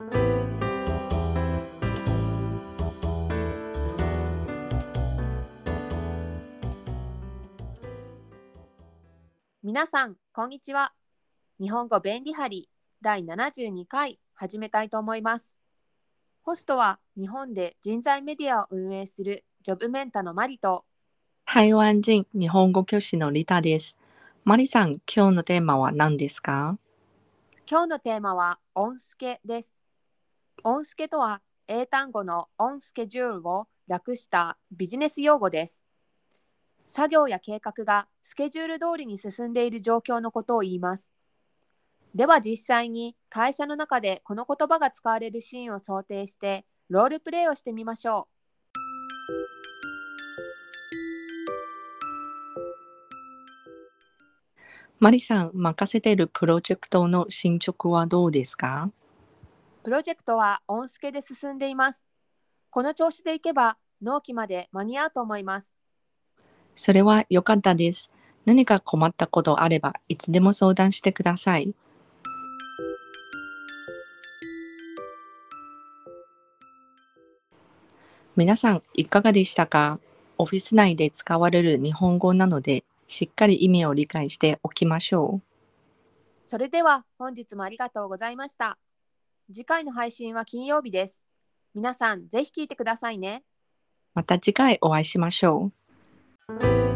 皆さん、こんにちは。日本語便利貼り第72回始めたいと思います。ホストは日本で人材メディアを運営するジョブメンタのマリと台湾人日本語教師のリタです。マリさん、今日のテーマは何ですか？今日のテーマはオンスケです。オンスケとは英単語のオンスケジュールを略したビジネス用語です。作業や計画がスケジュール通りに進んでいる状況のことを言います。では実際に会社の中でこの言葉が使われるシーンを想定してロールプレイをしてみましょうマリさん、任せているプロジェクトの進捗はどうですか？プロジェクトはオンスケで進んでいます。この調子でいけば納期まで間に合うと思います。それは良かったです。何か困ったことあれば、いつでも相談してください。皆さん、いかがでしたか？オフィス内で使われる日本語なので、しっかり意味を理解しておきましょう。それでは本日もありがとうございました。次回の配信は金曜日です。皆さんぜひ聞いてくださいね。また次回お会いしましょう。